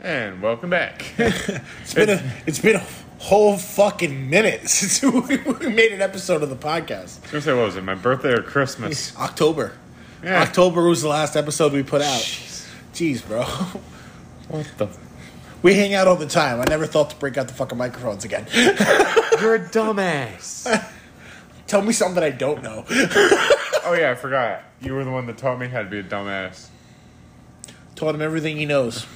And welcome back. It's been a it's been a whole fucking minute since we made an episode of the podcast. I was gonna say, what was it? My birthday or Christmas? October. Yeah. October was the last episode we put out. Jeez, bro. What the? We hang out all the time. I never thought to break out the fucking microphones again. You're a dumbass. Tell me something I don't know. oh yeah, I forgot. You were the one that taught me how to be a dumbass. Taught him everything he knows.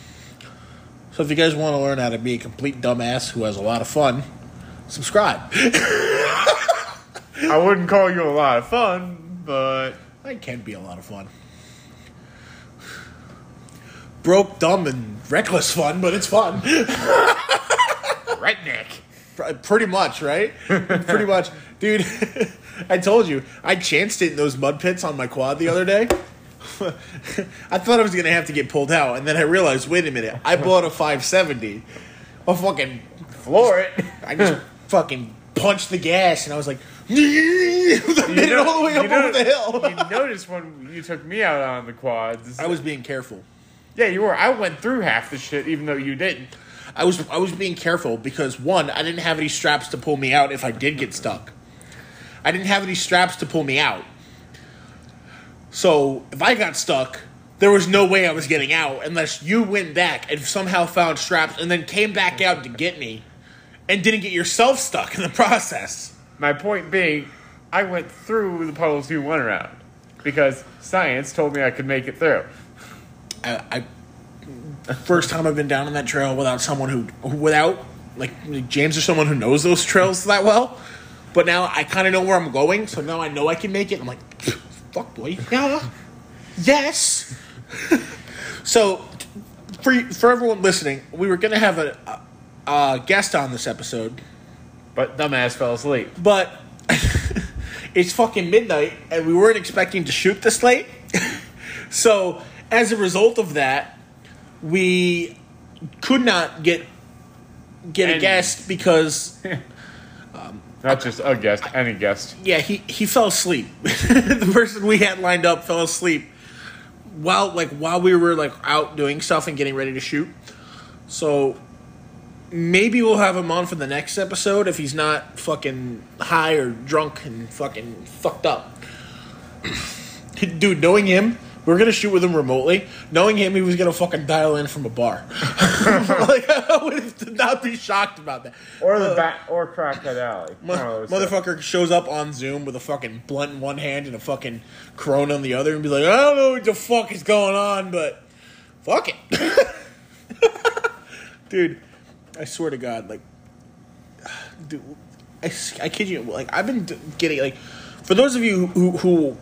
So if you guys want to learn how to be a complete dumbass who has a lot of fun, subscribe. I wouldn't call you a lot of fun, but It can be a lot of fun. Broke, dumb, and reckless fun, but it's fun. redneck. Pretty much, right? Pretty much. Dude, I told you, I chanced it in those mud pits on my quad the other day. I thought I was going to have to get pulled out, and then I realized, wait a minute, I bought a 570. A fucking, Floor it. I just fucking punched the gas, and I was like, made it all the way up over the hill. you noticed when you took me out on the quads. I was being careful. Yeah, you were. I went through half the shit, even though you didn't. I was I was being careful because one, I didn't have any straps to pull me out if I did get stuck. I didn't have any straps to pull me out. So if I got stuck, there was no way I was getting out unless you went back and somehow found straps and then came back out to get me and didn't get yourself stuck in the process. My point being, I went through the puddles you went around because science told me I could make it through. I, I first time I've been down on that trail without someone who without like James or someone who knows those trails that well. But now I kind of know where I'm going, so now I know I can make it. I'm like, fuck boy, yeah, yes. so for for everyone listening, we were gonna have a, a, a guest on this episode, But dumbass fell asleep. but it's fucking midnight and we weren't expecting to shoot this late. so as a result of that, we could not get get a guest because Not just a guest, any guest. yeah, he he fell asleep. the person we had lined up fell asleep while like while we were like out doing stuff and getting ready to shoot. So maybe we'll have him on for the next episode if he's not fucking high or drunk and fucking fucked up. Dude, knowing him, we are gonna shoot with him remotely. Knowing him, he was gonna fucking dial in from a bar. like I would not be shocked about that. Or the uh, bat, or Crackhead Alley. Mo- One of those motherfucker shows up on Zoom with a fucking blunt in one hand and a fucking Corona in the other, and be like, "I don't know what the fuck is going on, but fuck it, dude." I swear to God, like, dude, I, I kid you, like, I've been getting like, for those of you who who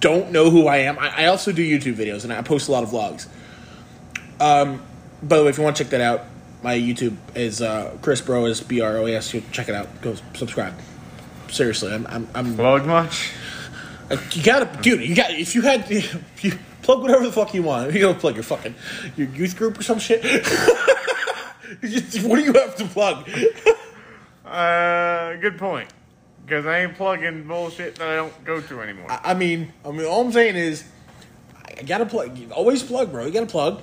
don't know who I am, I, I also do YouTube videos and I post a lot of vlogs. Um, by the way, if you want to check that out, my YouTube is uh, Chris Bro is B R O A S. You check it out. Go subscribe. Seriously, I'm I'm, I'm Plug much? you gotta, dude. You got if you had you plug whatever the fuck you want. If you gotta plug your fucking your youth group or some shit. what do you have to plug? Uh, good point. Because I ain't plugging bullshit that I don't go to anymore. I I mean, I mean, all I'm saying is, I gotta plug. Always plug, bro. You gotta plug.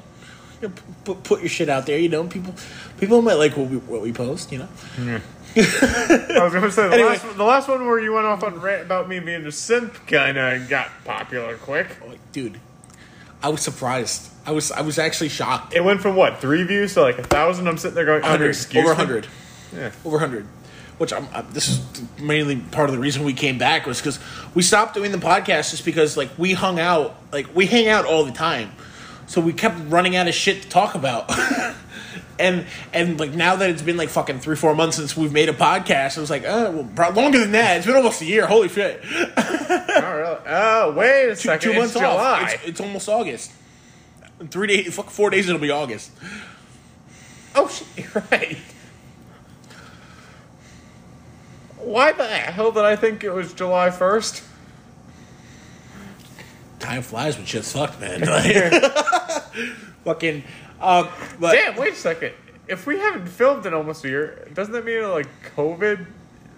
You put, put your shit out there. You know, people people might like what we what we post. You know. I was gonna say the Anyway. last one, the last one where you went off on rant about me being a simp kind of got popular quick. Oh, like, dude, I was surprised. I was I was actually shocked. It went from what three views to like a thousand. I'm sitting there going, 100, excuse over? 100. Yeah. Over 100. Which I'm, i this is mainly part of the reason we came back was because we stopped doing the podcast just because like we hung out like we hang out all the time, so we kept running out of shit to talk about. and and like now that it's been like fucking three four months since we've made a podcast, I was like, oh, well, bro- longer than that. It's been almost a year. Holy shit! Oh, really? Oh, wait a Two, second. two it's months July. off. It's, it's almost August. In three days, fuck, four days, it'll be August. Oh, shit, right. Why the hell did I think it was July 1st? Time flies when shit's fucked, man. fucking, um, but Damn, wait a second. If we haven't filmed in almost a year, doesn't that mean like COVID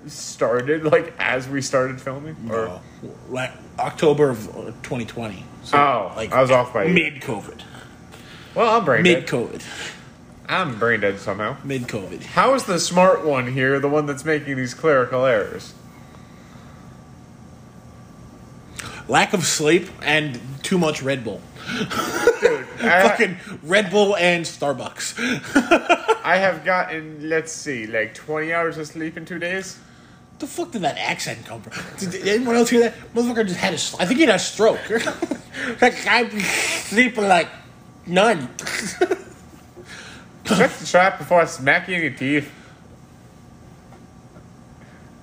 started like as we started filming? Or uh, like October of uh, 2020. So, Oh, I was off by mid COVID. well, I'm brain Mid. COVID. I'm brain dead somehow. Mid COVID. How is the smart one here the one that's making these clerical errors? Lack of sleep and too much Red Bull. Dude, I, Fucking Red Bull and Starbucks. I have gotten, let's see, like 20 hours of sleep in two days. the fuck did that accent come from? Did, did anyone else hear that? Motherfucker just had a. I think he had a stroke. like I'm sleeping like none. Check the trap before I smack you in your teeth.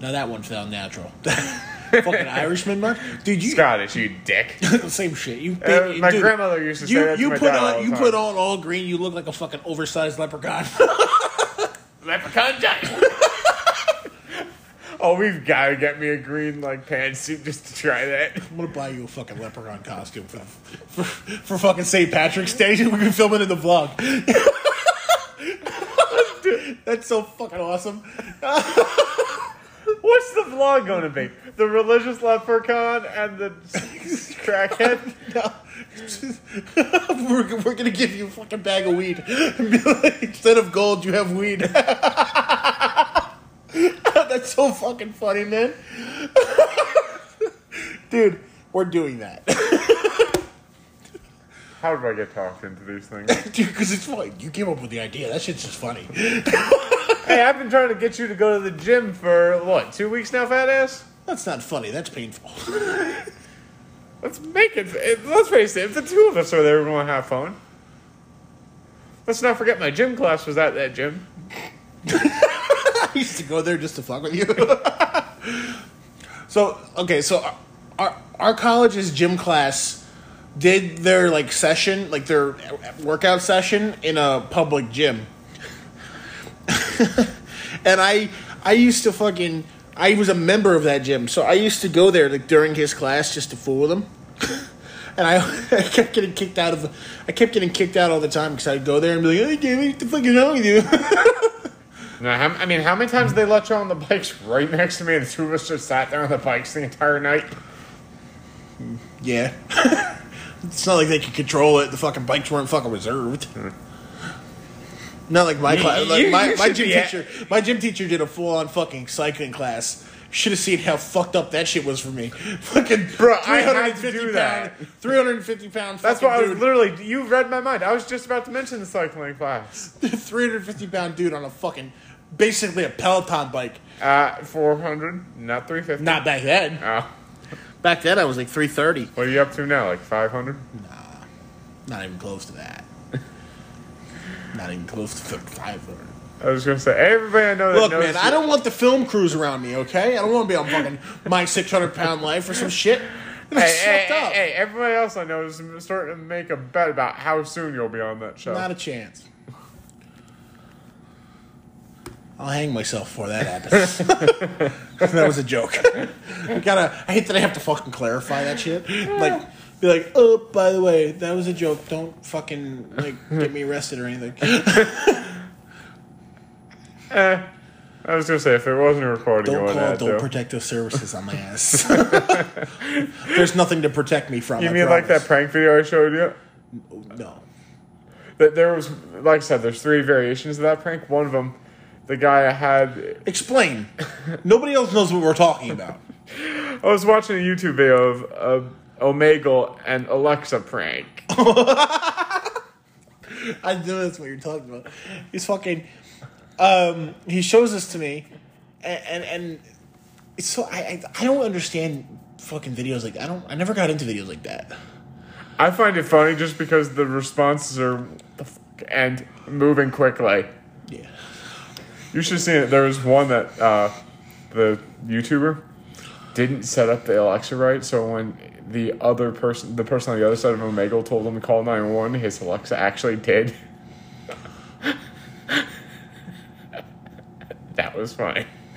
Now that one felt natural. Fucking Irishman, man. Dude, you Scottish, you dick. same shit. You, Uh, you- my dude, grandmother used to say You, that to you my put dad all on the you time. put on all green. You look like a fucking oversized leprechaun. Leprechaun giant. oh, we've got to get me a green like pantsuit just to try that. I'm gonna buy you a fucking leprechaun costume for for, for fucking St. Patrick's Day. And we can film it in the vlog. That's so fucking awesome. What's the vlog going to be? The religious leprechaun and the crackhead? No. we're, we're gonna give you a fucking bag of weed. And be like, Instead of gold, you have weed. That's so fucking funny, man. Dude, we're doing that. How did I get talked into these things? Dude, because it's funny. You came up with the idea. That shit's just funny. hey, I've been trying to get you to go to the gym for what, two weeks now, fat ass? That's not funny. That's painful. Let's make it. it- Let's face it. If the two of us are there, we're going to have fun. Let's not forget my gym class was at that gym. I used to go there just to fuck with you. so okay, so our, our our college's gym class did their like session, like their workout session in a public gym, and I I used to fucking I was a member of that gym, so I used to go there like during his class just to fool with him. And I, I kept getting kicked out of, I kept getting kicked out all the time because I'd go there and be like, "Hey, David, what the fuck is wrong with you?" Now, how, I mean, how many times did they let you on the bikes right next to me, and the two of us just sat there on the bikes the entire night? Yeah. It's not like they could control it. The fucking bikes weren't fucking reserved. Not like my class. Like you- my, you my should gym be at- teacher. My gym teacher did a full on fucking cycling class. Should have seen how fucked up that shit was for me. Fucking Bro, I had to 350 do pound, that. 350 pound. That's why I was literally. You read my mind. I was just about to mention the cycling class. 350 pound dude on a fucking basically a Peloton bike. Uh, 400, not 350. Not back then. Oh. Back then I was like 330. What are you up to now? Like 500? Nah, Not even close to that. Not even close to 500. I was going to say, everybody I know that Look, knows. man, I don't want the film crews around me, okay? I don't want to be on fucking my 600 pound life or some shit. Hey, hey, hey, up. hey, everybody else I know is starting to make a bet about how soon you'll be on that show. Not a chance. I'll hang myself before that happens. that was a joke. I gotta. I hate that I have to fucking clarify that shit. Like, be like, oh, by the way, that was a joke. Don't fucking like get me arrested or anything. Eh, I was going to say, if it wasn't a recording, Don't call adult to. protective services on my ass. There's nothing to protect me from. You I mean like that promise. prank video I showed you? No. That there was, like I said, there's three variations of that prank. One of them, the guy I had Explain. Nobody else knows what we're talking about. I was watching a YouTube video of of Omegle and Alexa prank. I know that's what you're talking about. He's fucking. Um, he shows this to me, and and, and it's so I, I I don't understand fucking videos like I don't I never got into videos like that. I find it funny just because the responses are the fuck, and moving quickly. You should have seen it. There was one that uh, the YouTuber didn't set up the Alexa right, so when the other person, the person on the other side of Omegle, told him to call nine one one, his Alexa actually did. that was funny.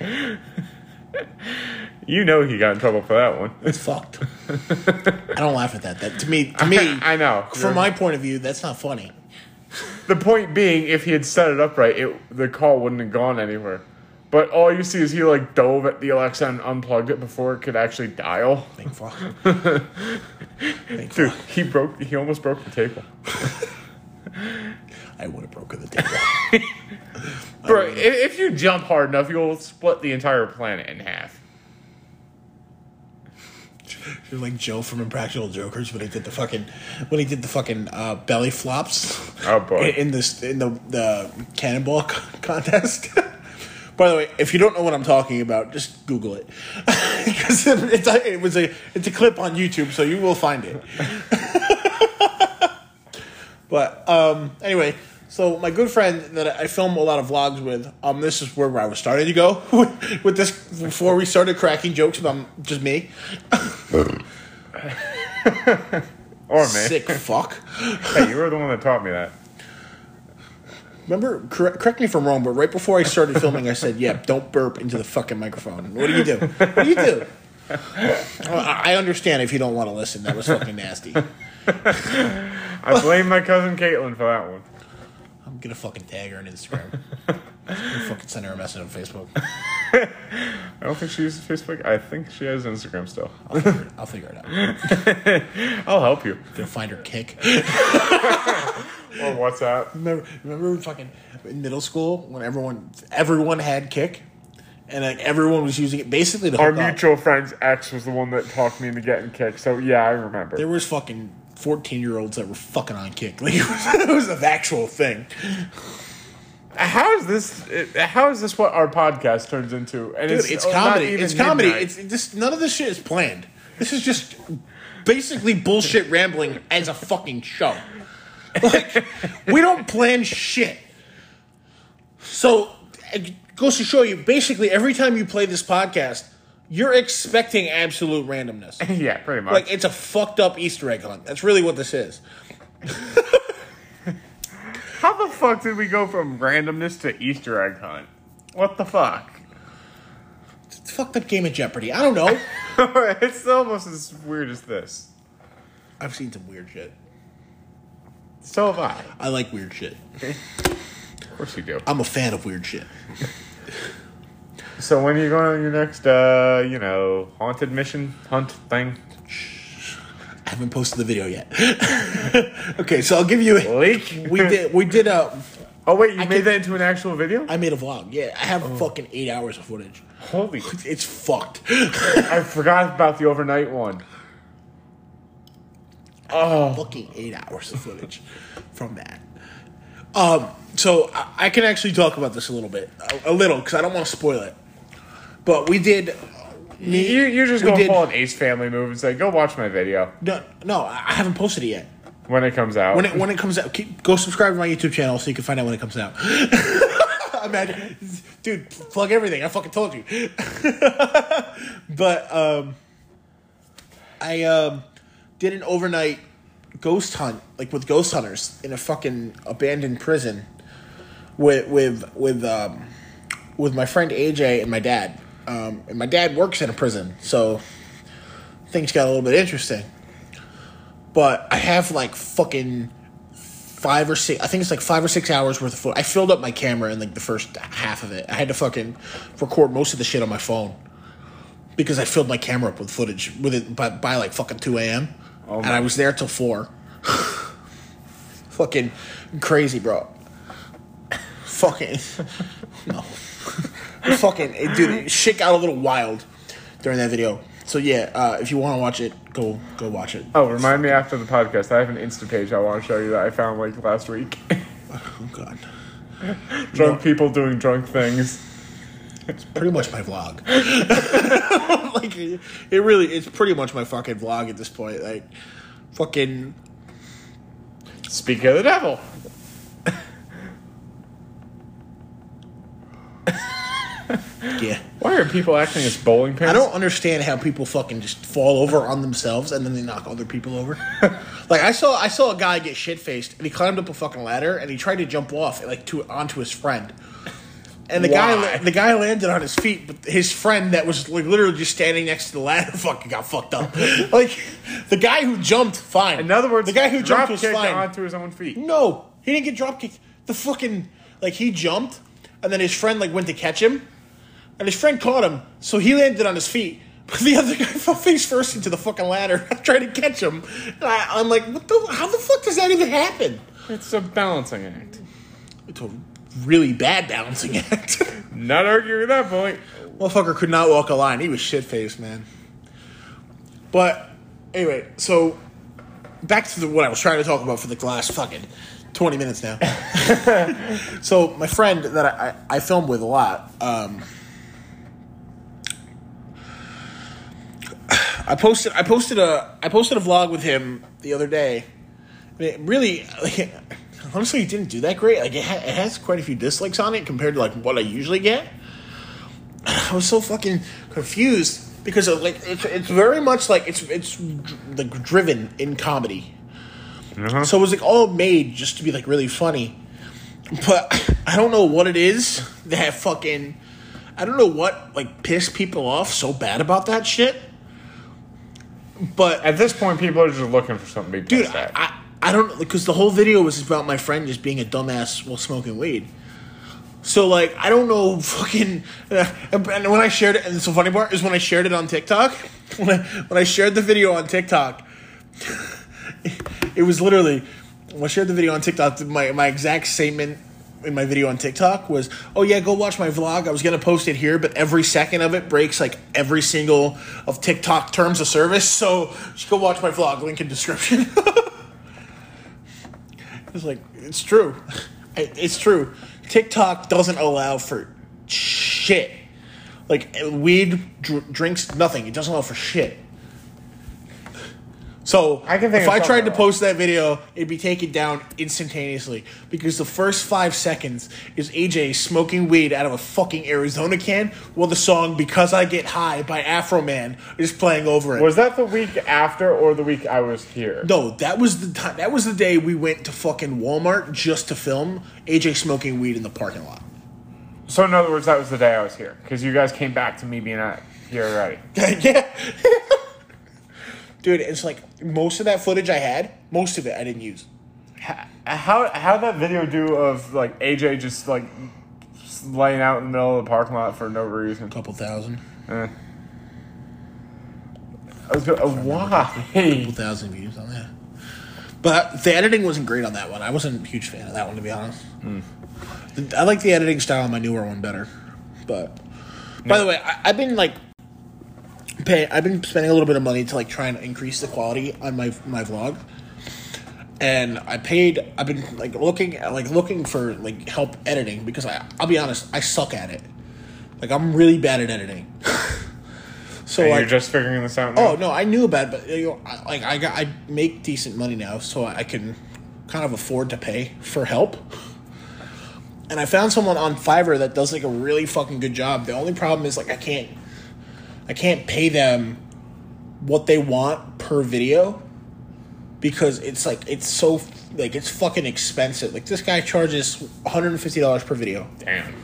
you know he got in trouble for that one. It's fucked. I don't laugh at that. That to me to me I know. from my point of view that's not funny. The point being, if he had set it up right, it, the call wouldn't have gone anywhere. But all you see is he like dove at the Alexa and unplugged it before it could actually dial. Thank fuck. Thank Dude, fuck. he broke. He almost broke the table. I would have broken the table. Bro, if you jump hard enough, you'll split the entire planet in half. You're like Joe from Impractical Jokers when he did the fucking when he did the fucking uh, belly flops. Oh, boy. In, in this in the the cannonball co- contest. By the way, if you don't know what I'm talking about, just Google it because it's a, it was a it's a clip on YouTube, so you will find it. but um, anyway, so my good friend that I film a lot of vlogs with, um, this is where I was starting to go with, with this before we started cracking jokes about just me. Or me. Sick fuck. Hey, you were the one that taught me that. Remember, correct, correct me if I'm wrong, but right before I started filming, I said, "Yeah, don't burp into the fucking microphone." What do you do? What do you do? I understand if you don't want to listen. That was fucking nasty. I blame my cousin Caitlin for that one. Gonna fucking tag her on Instagram. I'm gonna fucking send her a message on Facebook. I don't think she uses Facebook. I think she has Instagram still. I'll figure it, I'll figure it out. I'll help you. Gonna find her Kik. Or WhatsApp. Remember, remember in fucking in middle school when everyone everyone had Kik, and like everyone was using it basically Our hook up. mutual friend's ex was the one that talked me into getting kicked. So yeah, I remember. There was fucking fourteen year olds that were fucking on Kik. Like it was, it was an actual thing. How is this? How is this what our podcast turns into? And Dude, it's, not comedy. It's comedy. midnight. It's just None of this shit is planned. This is just basically bullshit rambling as a fucking show. Like we don't plan shit. So it goes to show you. Basically, every time you play this podcast, you're expecting absolute randomness. yeah, pretty much. Like it's a fucked up Easter egg hunt. That's really what this is. How the fuck did we go from randomness to Easter egg hunt? What the fuck? It's a fucked up game of Jeopardy. I don't know. it's almost as weird as this. I've seen some weird shit. So have I. I like weird shit. Of course you do. I'm a fan of weird shit. So when are you going on your next, uh, you know, haunted mission hunt thing? I haven't posted the video yet. okay, so I'll give you. A leak? We did. We did a. Oh wait, you I made can- that into an actual video? I made a vlog. Yeah, I have fucking eight hours of footage. Holy! It's fucked. I forgot about the overnight one. Oh, fucking eight hours of footage from that. Um, so I, I can actually talk about this a little bit, a, a little, because I don't want to spoil it. But we did. Me, you you're just we gonna did- pull an Ace Family move and say, "Go watch my video No, no, I haven't posted it yet. when it comes out." When it when it comes out, keep, go subscribe to my YouTube channel so you can find out when it comes out. Imagine, dude, plug everything. I fucking told you. but um, I um, did an overnight ghost hunt, like with ghost hunters in a fucking abandoned prison, with with with um, with my friend AJ and my dad. Um, and my dad works in a prison, so things got a little bit interesting. But I have like fucking five or six. I think it's like five or six hours worth of footage. I filled up my camera in like the first half of it. I had to fucking record most of the shit on my phone because I filled my camera up with footage with it by, by like fucking two a.m. and I was there till four. fucking crazy, bro. fucking no. Fucking it- dude, shit got a little wild during that video. So yeah, uh, if you want to watch it, go go watch it. oh, remind me after the podcast. I have an Insta page I want to show you that I found like last week. Oh god. drunk people doing drunk things. It's pretty much my vlog. like it really, it's pretty much my fucking vlog at this point. Like, fucking Speak of the devil. yeah. Why are people acting as bowling pins? I don't understand how people fucking just fall over on themselves and then they knock other people over. like I saw, I saw a guy get shit faced and he climbed up a fucking ladder and he tried to jump off like to onto his friend. And the Why? guy, the guy landed on his feet, but his friend that was like literally just standing next to the ladder fucking got fucked up. like the guy who jumped, fine. In other words, the guy who jumped was fine. onto his own feet. No, he didn't get drop kicked. The fucking like he jumped, and then his friend like went to catch him, and his friend caught him, so he landed on his feet. But the other guy fell face first into the fucking ladder, trying to catch him. I, I'm like, what the? How the fuck does that even happen? It's a balancing act. It's a really bad balancing act. Not arguing that point. Motherfucker could not walk a line. He was shit faced, man. But anyway, so back to the, what I was trying to talk about for the last fucking twenty minutes now. so my friend that I, I, I film with a lot, um, I posted I posted a I posted a vlog with him the other day. I mean, really, like, honestly, it didn't do that great. Like it, ha- it has quite a few dislikes on it compared to like what I usually get. I was so fucking confused because of, like it's it's very much like it's it's like driven in comedy. Uh-huh. So it was like all made just to be like really funny. But I don't know what it is that fucking I don't know what like pissed people off so bad about that shit. But At this point, people are just looking for something to be dude, pissed I, at. I I don't because the whole video was about my friend just being a dumbass while smoking weed. So like I don't know fucking uh, and when I shared it and the funny part is when I shared it on TikTok when I when I shared the video on TikTok it was literally when I shared the video on TikTok my my exact statement in my video on TikTok was oh yeah go watch my vlog I was gonna post it here but every second of it breaks like every single of TikTok terms of service so just go watch my vlog link in description It's like it's true. It's true. TikTok doesn't allow for shit. Like weed, dr- drinks, nothing. It doesn't allow for shit. So I can think if I tried to post that video, it'd be taken down instantaneously because the first five seconds is AJ smoking weed out of a fucking Arizona can, while the song "Because I Get High" by Afroman is playing over it. was that the week after or the week I was here? No, that was the time. That was the day we went to fucking Walmart just to film AJ smoking weed in the parking lot. So in other words, that was the day I was here because you guys came back to me being at here already. yeah, dude. It's like most of that footage I had, most of it I didn't use. How how how that video do of like AJ just like laying out in the middle of the parking lot for no reason? A couple thousand, Eh. I was going, why? couple thousand views on that. But the editing wasn't great on that one. I wasn't a huge fan of that one to be honest. I like the editing style on my newer one better. But by the way, I, I've been like pay. I've been spending a little bit of money to like try and increase the quality on my my vlog. And I paid. I've been like looking at like looking for like help editing because I. I'll be honest. I suck at it. Like I'm really bad at editing. so And like, you're just figuring this out now? Oh no, I knew about it, but you know, I, like I got, I make decent money now, so I can kind of afford to pay for help. And I found someone on Fiverr that does like a really fucking good job. The only problem is like I can't, I can't pay them what they want per video because it's like it's so like it's fucking expensive. Like this guy charges one hundred and fifty dollars per video Damn.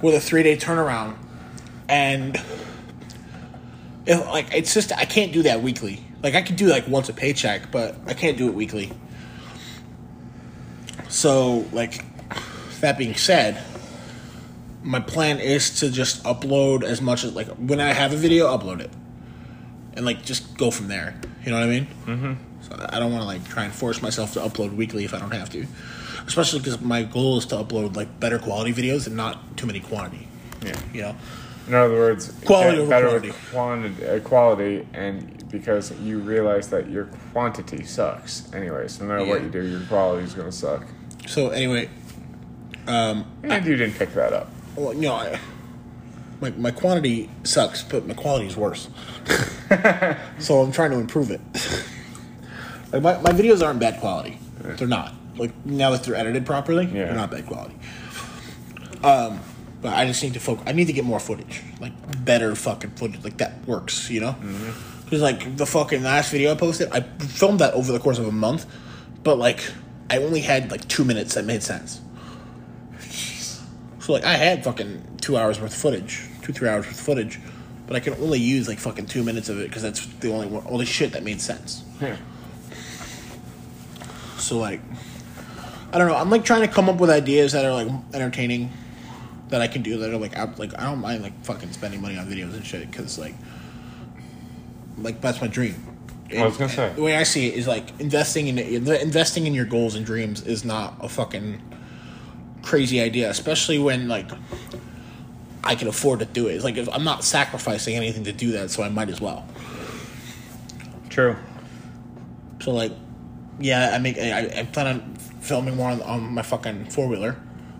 with a three day turnaround, and it, like it's just I can't do that weekly. Like I could do like once a paycheck, but I can't do it weekly. So like that being said, my plan is to just upload as much as like when I have a video, upload it, and like just go from there. You know what I mean? Mm-hmm. So I don't want to like try and force myself to upload weekly if I don't have to, especially because my goal is to upload like better quality videos and not too many quantity. Yeah. You know. In other words, Quality get over better quantity. with quantity, uh, quality, and because you realize that your quantity sucks anyway. So no matter what you do, your quality is going to suck. So anyway, um, And you didn't pick that up. Well, you know, I, my my quantity sucks, but my quality is worse. so I'm trying to improve it. like my, my videos aren't bad quality. They're not. Like now that they're edited properly, Yeah. they're not bad quality. Um, but I just need to focus. I need to get more footage, like better fucking footage, like that works, you know. Because like the fucking last video I posted, I filmed that over the course of a month, but like I only had like two minutes that made sense. So like I had fucking two hours worth of footage, two three hours worth of footage, but I can only use like fucking two minutes of it because that's the only one- only shit that made sense. Yeah. So like, I don't know. I'm like trying to come up with ideas that are like entertaining, that I can do that are like out, like I don't mind like fucking spending money on videos and shit because like, like that's my dream. I was gonna say. the way I see it is like investing in investing in your goals and dreams is not a fucking crazy idea, especially when like I can afford to do it. It's like if I'm not sacrificing anything to do that, so I might as well. True. So like, yeah, I make I, I plan on filming more on, on my fucking four wheeler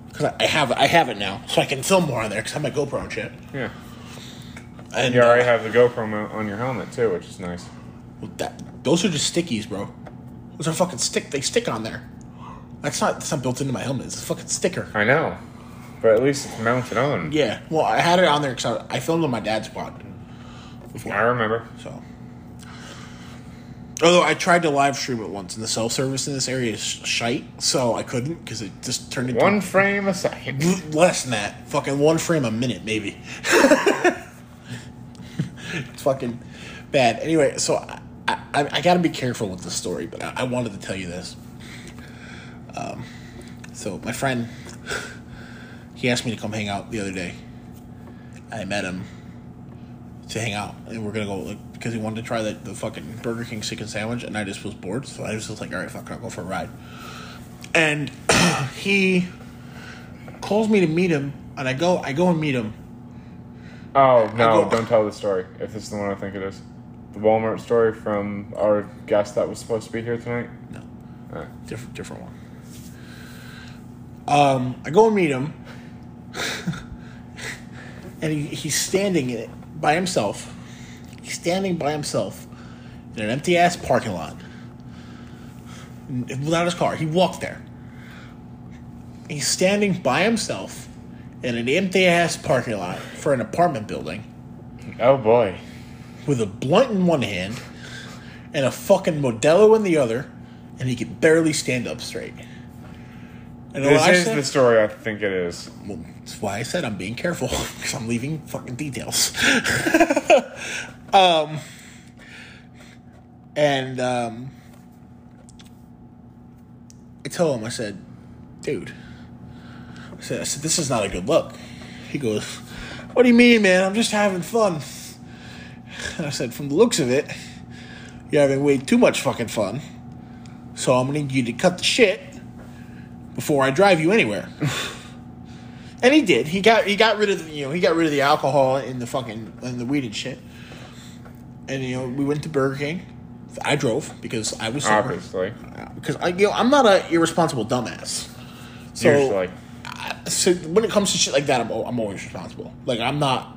because I, I have I have it now, so I can film more on there because I have my GoPro and shit. Yeah. And You already uh, have the GoPro on your helmet too, which is nice. that those are just stickies, bro. Those are fucking stick. They stick on there. That's not that's not built into my helmet. It's a fucking sticker. I know, but at least it's mounted on. Yeah. Well, I had it on there because I, I filmed on my dad's quad before. I remember. So, although I tried to live stream it once, and the self service in this area is shite, so I couldn't because it just turned into One frame a second. Less than that. Fucking one frame a minute, maybe. it's fucking bad. Anyway, so I, I, I got to be careful with this story, but I, I wanted to tell you this. Um, so my friend, he asked me to come hang out the other day. I met him to hang out, and we're gonna go like, because he wanted to try the, the fucking Burger King chicken sandwich, and I just was bored, so I was just like, all right, fuck, it, I'll go for a ride. And he calls me to meet him, and I go, I go and meet him. Oh no! go- Don't tell the story. If this is the one I think it is, the Walmart story from our guest that was supposed to be here tonight. No, Uh, different, different one. Um, I go and meet him, and he, he's standing in it by himself. He's standing by himself in an empty ass parking lot without his car. He walked there. He's standing by himself in an empty ass parking lot for an apartment building oh boy! with a blunt in one hand and a fucking Modelo in the other, and he can barely stand up straight. And This is said- the story I think it is. well, that's why I said I'm being careful because I'm leaving fucking details. um, and um, I told him, I said, dude, I said, I said, this is not a good look. He goes, what do you mean, man? I'm just having fun. And I said, from the looks of it, you're having way too much fucking fun. So I'm gonna need you to cut the shit before I drive you anywhere. And he did. He got he got rid of the, you know he got rid of the alcohol and the fucking and the weed and shit. And you know we went to Burger King. I drove because I was sober. Obviously, uh, because I you know I'm not a irresponsible dumbass. So usually. I- so when it comes to shit like that, I'm I'm always responsible. Like I'm not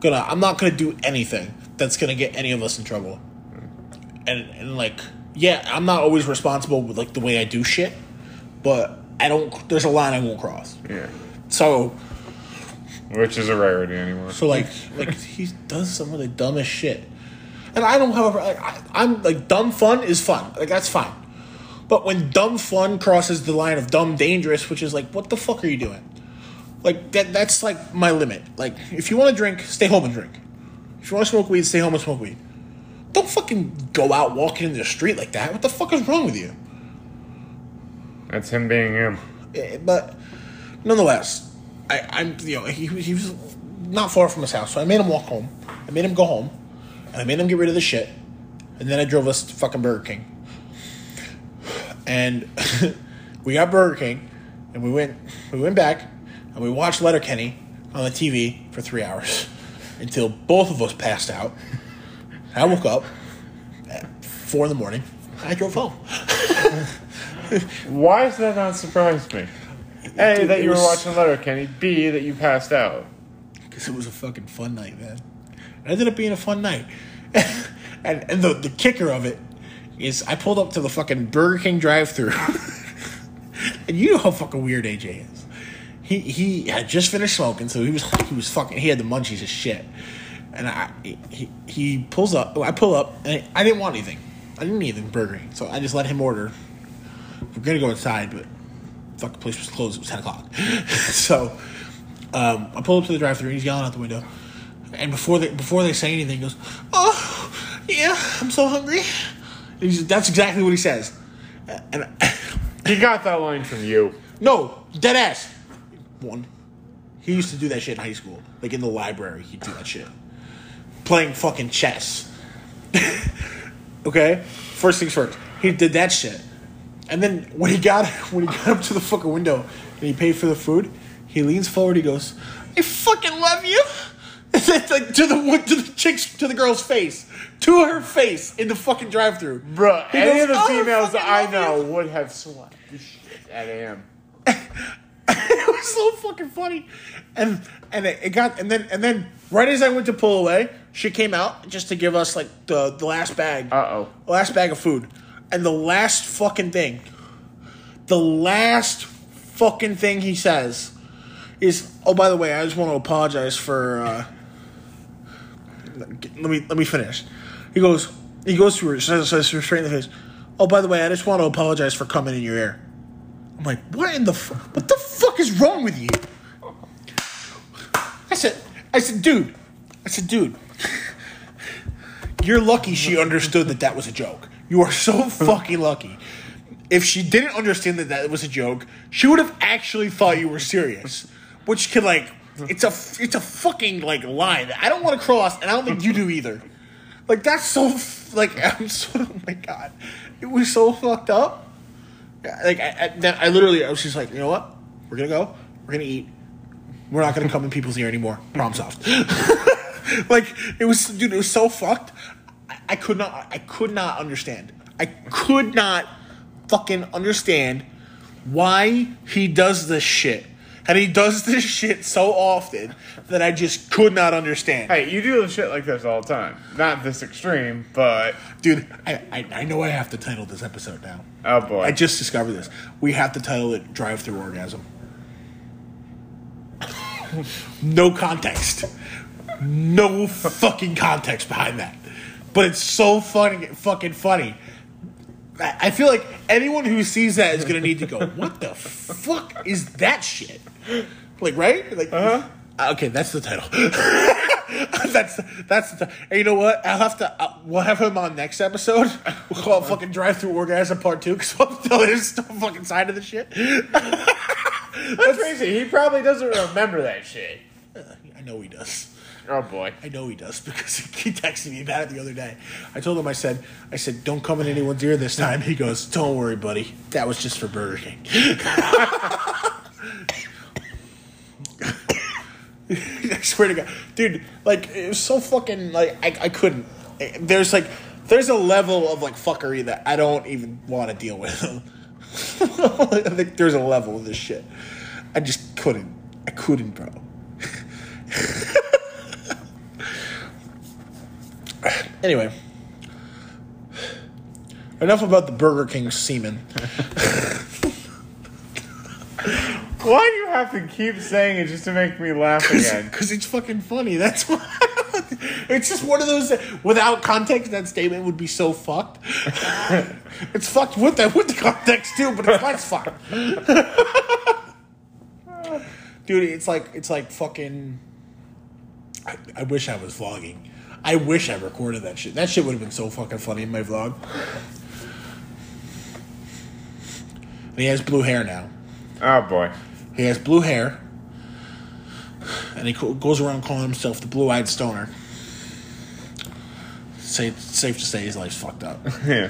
gonna I'm not gonna do anything that's gonna get any of us in trouble. Mm. And and like yeah, I'm not always responsible with like the way I do shit, but I don't. There's a line I won't cross. Yeah, So which is a rarity anymore. so like like he does some of the dumbest shit, and I don't have a. I, I'm like dumb fun is fun. Like that's fine. But when dumb fun crosses the line of dumb dangerous, which is like, what the fuck are you doing? Like that that's like my limit. Like if you want to drink, stay home and drink. If you want to smoke weed, stay home and smoke weed. Don't fucking go out walking in the street like that. What the fuck is wrong with you? That's him being him. But nonetheless, I, I'm you know he, he was not far from his house, so I made him walk home. I made him go home, and I made him get rid of the shit, and then I drove us to fucking Burger King. And we got Burger King, and we went we went back, and we watched Letterkenny on the TV for three hours until both of us passed out. I woke up at four in the morning. I drove home. Why does that not surprise me? A, Dude, that you were was- watching Letterkenny. B, that you passed out. because it was a fucking fun night, man. It ended up being a fun night, and and the the kicker of it is I pulled up to the fucking Burger King drive-through, and you know how fucking weird AJ is. He he had just finished smoking, so he was he was fucking he had the munchies as shit, and I he he pulls up. I pull up, and I didn't want anything. I didn't need anything Burger King, so I just let him order. We're gonna go inside, but fuck, the place was closed. It was ten o'clock, so. Um, I pull up to the drive-thru and he's yelling out the window. And before they before they say anything, he goes, "Oh, yeah, I'm so hungry." And he's, that's exactly what he says. And He got that line from you. no, dead ass. One, he used to do that shit in high school, like in the library. He'd do that shit, playing fucking chess. Okay, first things first. He did that shit, and then when he got when he got up to the fucking window and he paid for the food, he leans forward. He goes, "I fucking love you." And like to the to the chick's to the girl's face, to her face in the fucking drive-through. Bro, He any goes, of the "Oh, females that I know you." would have slapped the shit of him. it was so fucking funny, and and it, it got and then and then right as I went to pull away, she came out just to give us like the the last bag, Uh oh. the last bag of food, and the last fucking thing, the last fucking thing he says is, "Oh, by the way, I just want to apologize for." Uh, let me let me finish. He goes he goes to her says, says straight in the face. Oh, by the way, I just want to apologize for coming in your ear. I'm like, what in the fu- what the fuck is wrong with you? I said, I said, dude, I said, dude, you're lucky she understood that that was a joke. You are so fucking lucky. If she didn't understand that that was a joke, she would have actually thought you were serious. Which could like, it's a it's a fucking like line that I don't want to cross, and I don't think you do either. Like that's so f- like I'm so oh my god, it was so fucked up. Like I, I, I literally I was just like, you know what, we're gonna go, we're gonna eat, we're not gonna come in people's ear anymore. Prom soft. like it was, dude. It was so fucked. I, could not. I could not understand. I could not fucking understand why he does this shit. And he does this shit so often that I just could not understand. Hey, you do shit like this all the time. Not this extreme, but Dude, I, I, I know I have to title this episode now. oh boy. I just discovered this. We have to title it Drive Through Orgasm. no context. No fucking context behind that. But it's so funny, fucking funny. I feel like anyone who sees that is gonna need to go, what the fuck is that shit? Like, right? Like, uh okay, that's the title. that's that's the. And you know what? I'll have to. Uh, we'll have him on next episode. We'll call it fucking drive through orgasm part two because we'll have to tell his fucking side of the shit. That's crazy. He probably doesn't remember that shit. I know he does. Oh boy. I know he does because he texted me about it the other day. I told him I said I said don't come in anyone's ear this time. He goes, "Don't worry, buddy. That was just for Burger King." I swear to God, dude. Like it was so fucking like I, I couldn't. There's like there's a level of like fuckery that I don't even want to deal with. I think there's a level of this shit. I just couldn't. I couldn't, bro. Anyway, enough about the Burger King semen. Why do you have to keep saying it just to make me laugh again? Because it's fucking funny. That's why. it's just one of those. Without context, that statement would be so fucked. it's fucked with that with the context too, but it's less fucked. Dude, it's like it's like fucking. I, I wish I was vlogging. I wish I recorded that shit. That shit would have been so fucking funny in my vlog. And he has blue hair now. Oh boy. He has blue hair, and he co- goes around calling himself the blue-eyed stoner. Say, it's safe to say his life's fucked up, Yeah.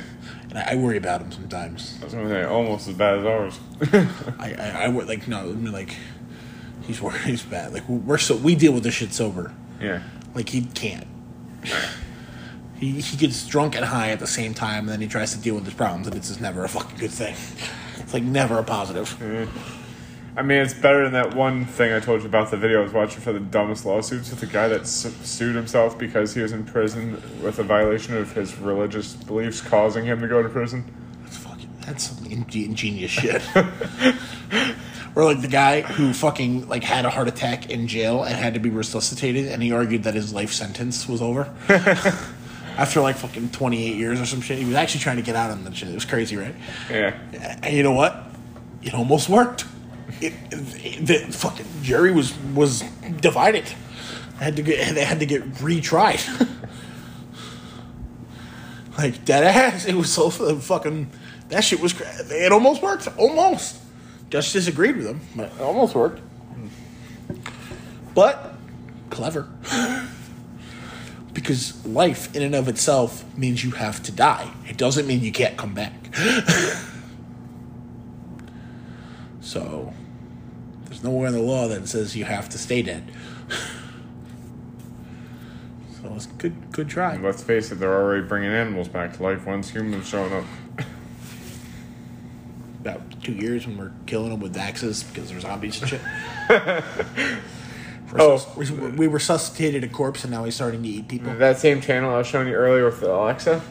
and I, I worry about him sometimes. That's what I'm saying. Almost as bad as ours. I, I, I wor- like no, I mean, like he's wor- he's bad. Like we're so we deal with this shit sober. yeah. Like he can't. He, he gets drunk and high at the same time, and then he tries to deal with his problems, and it's just never a fucking good thing. It's like never a positive. Mm. I mean, it's better than that one thing I told you about the video I was watching for the dumbest lawsuits with the guy that su- sued himself because he was in prison with a violation of his religious beliefs causing him to go to prison. That's fucking that's some in- ingenious shit. or like the guy who fucking like had a heart attack in jail and had to be resuscitated, and he argued that his life sentence was over after like fucking twenty eight years or some shit. He was actually trying to get out on the shit. It was crazy, right? Yeah. And you know what? It almost worked. It, it- the fucking jury was was divided. They had to get they had to get retried. like dead ass. It was so fucking. That shit was. It almost worked. Almost. Just disagreed with him, but it almost worked. But clever. Because life, in and of itself, means you have to die. It doesn't mean you can't come back. so, there's nowhere in the law that says you have to stay dead. so it's good, good try. And let's face it, they're already bringing animals back to life once humans showing up. About two years when we're killing them with axes because they're zombies and shit. Oh. we, we resuscitated a corpse and now he's starting to eat people. That same channel I was showing you earlier with Alexa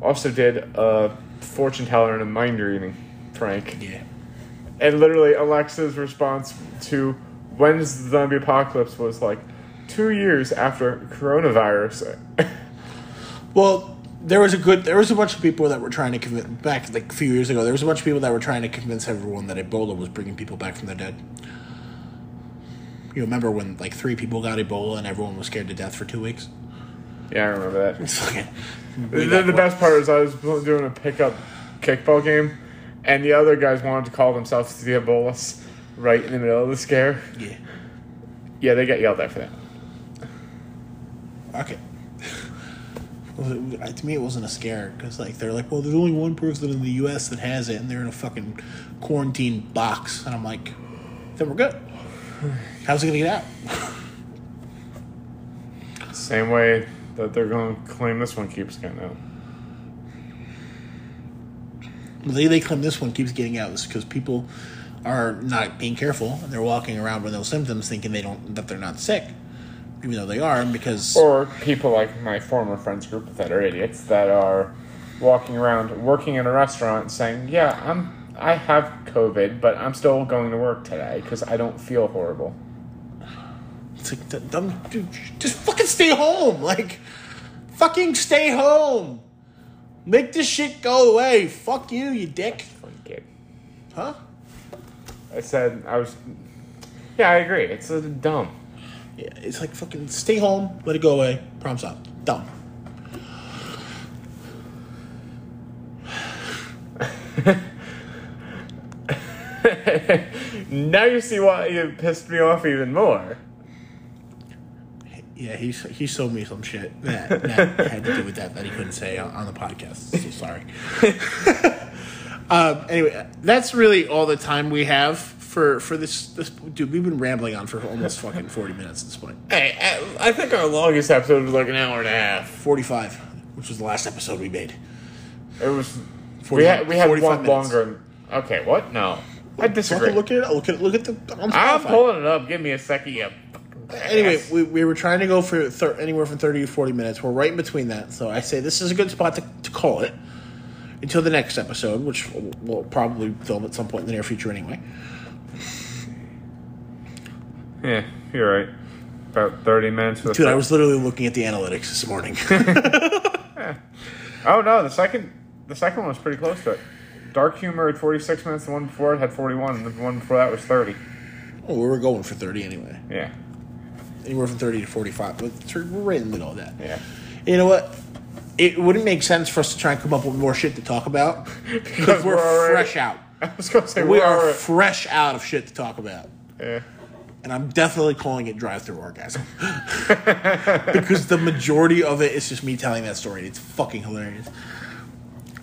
also did a fortune teller and a mind reading prank. Yeah. And literally, Alexa's response to when's the zombie apocalypse was like two years after coronavirus. Well, there was a good, there was a bunch of people that were trying to convince back like a few years ago. There was a bunch of people that were trying to convince everyone that Ebola was bringing people back from the dead. You remember when like three people got Ebola and everyone was scared to death for two weeks? yeah, I remember that. It's fucking. The, the best part is I was doing a pickup kickball game, and the other guys wanted to call themselves the Ebolas right in the middle of the scare. Yeah. Yeah, they got yelled at for that. Okay. To me, it wasn't a scare because like they're like, well, there's only one person in the U.S. that has it, and they're in a fucking quarantine box, and I'm like, then we're good. How's it gonna get out? Same way that they're going to claim this one keeps getting out. They they claim this one keeps getting out is because people are not being careful and they're walking around with no symptoms, thinking they don't that they're not sick, even though they are because Or people like my former friends group that are idiots that are walking around working in a restaurant saying, "Yeah, I'm I have COVID, but I'm still going to work today because I don't feel horrible." it's like, them- dude, just fucking stay home, like fucking stay home. Make this shit go away. Fuck you, you dick. Huh? I said I was. Yeah, I agree. It's a dumb. It's like fucking stay home, let it go away. Problem solved. Dumb. now you see why you pissed me off even more. Yeah, he he showed me some shit that, that had to do with that that he couldn't say on, on the podcast. So sorry. um, anyway, that's really all the time we have for for this. This dude, we've been rambling on for almost fucking forty minutes at this point. Hey, I I think our longest episode was like an hour and a half. Forty five, which was the last episode we made. It was. 45 we had we had 45 one minutes. longer. Okay, what? No, I disagree. Look at it. Look at look at the. I'm pulling it up. Give me a second. Fucking Anyway, we, we were trying to go for thir- anywhere from 30 to 40 minutes. We're right in between that. So I say this is a good spot to, to call it until the next episode, which we'll probably film at some point in the near future anyway. Yeah, you're right. About thirty minutes. For the Dude, I was literally looking at the analytics this morning. Oh no, the second the second one was pretty close to it. Dark humor at forty six minutes. The one before it had forty one, and the one before that was thirty. oh, we were going for 30 anyway. Yeah, Anywhere from 30 to 45. But we're right in the middle of that. yeah. You know what? It wouldn't make sense for us to try and come up with more shit to talk about because we're, we're already- fresh out. I was gonna say We we're are already- fresh out of shit to talk about. yeah. And I'm definitely calling it drive-through orgasm because the majority of it is just me telling that story. It's fucking hilarious.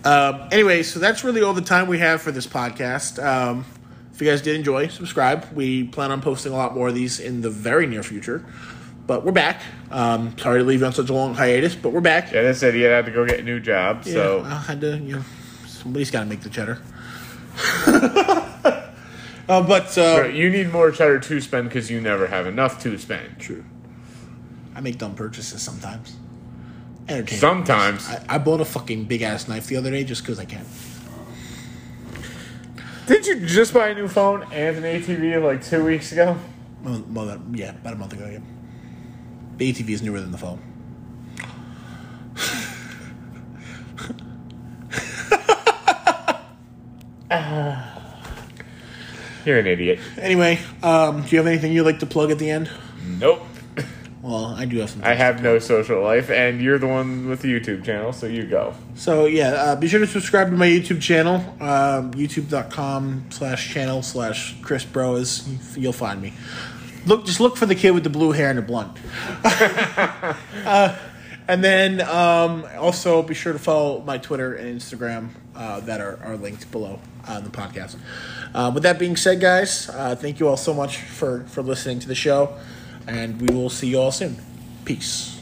Um, anyway, so that's really all the time we have for this podcast. Um, if you guys did enjoy, subscribe. We plan on posting a lot more of these in the very near future. But we're back. Um, sorry to leave you on such a long hiatus, but we're back. Yeah, this idiot had to go get a new job, Yeah, so I had to, you know, somebody's got to make the cheddar. uh, but uh, But you need more cheddar to spend because you never have enough to spend. True. I make dumb purchases sometimes. Entertaining. Sometimes. I, I bought a fucking big ass knife the other day just because I can. Did you just buy a new phone and an ATV like two weeks ago? Well, well, that- yeah, about a month ago. Yeah. The ATV is newer than the phone. You're an idiot. Anyway, um, do you have anything you'd like to plug at the end? Nope. Well, I do have some. I have no social life, and you're the one with the YouTube channel, so you go. So yeah, uh, be sure to subscribe to my YouTube channel, um, youtube.com slash channel slash Chris Bros. You'll find me. Look, just look for the kid with the blue hair and the blunt. uh, And then um, also be sure to follow my Twitter and Instagram uh, that are, are linked below on the podcast. Uh, with that being said, guys, uh, thank you all so much for, for listening to the show, and we will see you all soon. Peace.